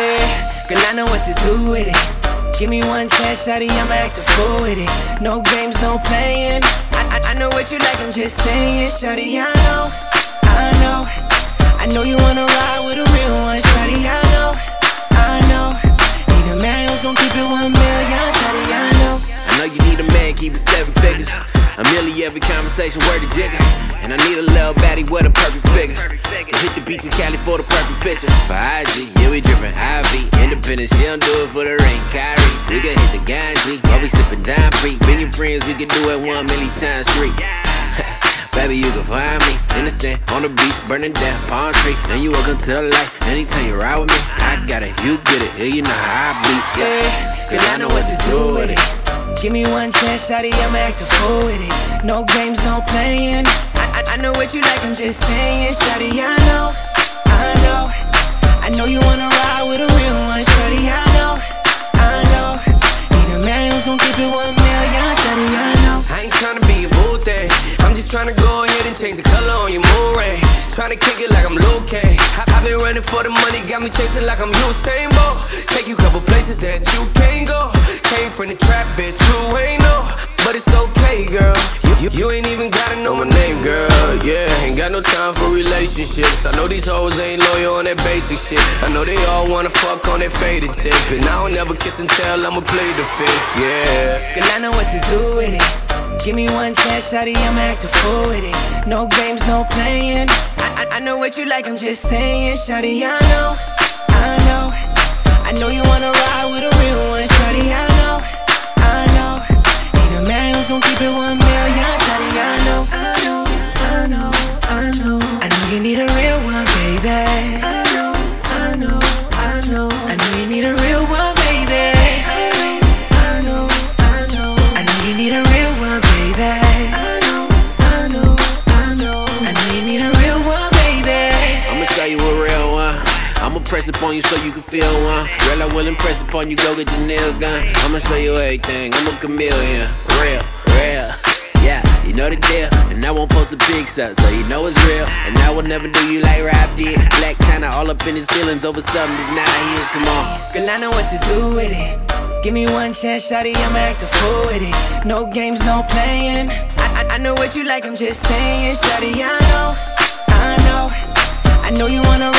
Eh. Girl, I know what to do with it. Give me one chance, shawty, I'ma act a fool with it. No games, no playing. I, I, I know what you like, I'm just saying, shawty, I know, I know. I know you wanna ride with a real one, shawty, I know, I know. Need a man who's gon' keep it one million, shawty, I know. I know you need a man, keep it seven figures. A million every conversation, word to Jigga. And I need a little baddie with a perfect figure. Beach in Cali for the perfect picture. For IG, yeah, we drippin' IV. Independent, she don't do it for the ring. Kyrie, we can hit the Ganji while we sippin' Dime Free. Bring your friends, we can do it one million times street. Baby, you can find me in the sand, on the beach, burning down palm tree. And you welcome to the light. Anytime you ride with me, I got it, you get it. Yeah, you know how I beat. Yeah, girl, I know what to do with it. Give me one chance, shawty, I'ma act a fool with it. No games, no playing. I, I, I know what you like, I'm just saying, shawty, I know, know. I know you wanna ride with a real one, shawty, I know, I know. Need a man who's gon' keep it one million, shawty, I know. I ain't tryna be a boo thing. I'm just tryna go ahead and change the color on your moon ring. Tryna kick it like I'm Luke Kane. I- have been running for the money, got me chasing like I'm Usain Bolt. Take you couple places that you can't go. Came from the trap, bitch, you ain't know. But it's okay, girl. You, you, you ain't even gotta know my name, girl. Yeah, ain't got no time for relationships. I know these hoes ain't loyal on that basic shit. I know they all wanna fuck on that faded tip. And I don't never kiss and tell, I'ma play the fifth, yeah. I know what to do with it. Give me one chance, shawty, I'ma act a fool with it. No games, no playing. I, I, I know what you like, I'm just saying, shawty, I know, I know. I know you wanna ride with a real one, shawty, I baby. I know, I know, I know. You need a real one, baby. I'ma show you a real one. I'ma press upon you so you can feel one. Girl, I will impress upon you, go get your nails done. I'ma show you everything, I'm a chameleon. Real, real. Yeah, you know the deal. And I won't post the big stuff, so you know it's real. And I will never do you like Rob did. Blac Chyna all up in his feelings over something that's not his. Come on. Girl, I know what to do with it. Give me one chance, shawty, I'ma act a fool with it. No games, no playing. I, I, I know what you like, I'm just saying, shawty, I know, I know. I know you wanna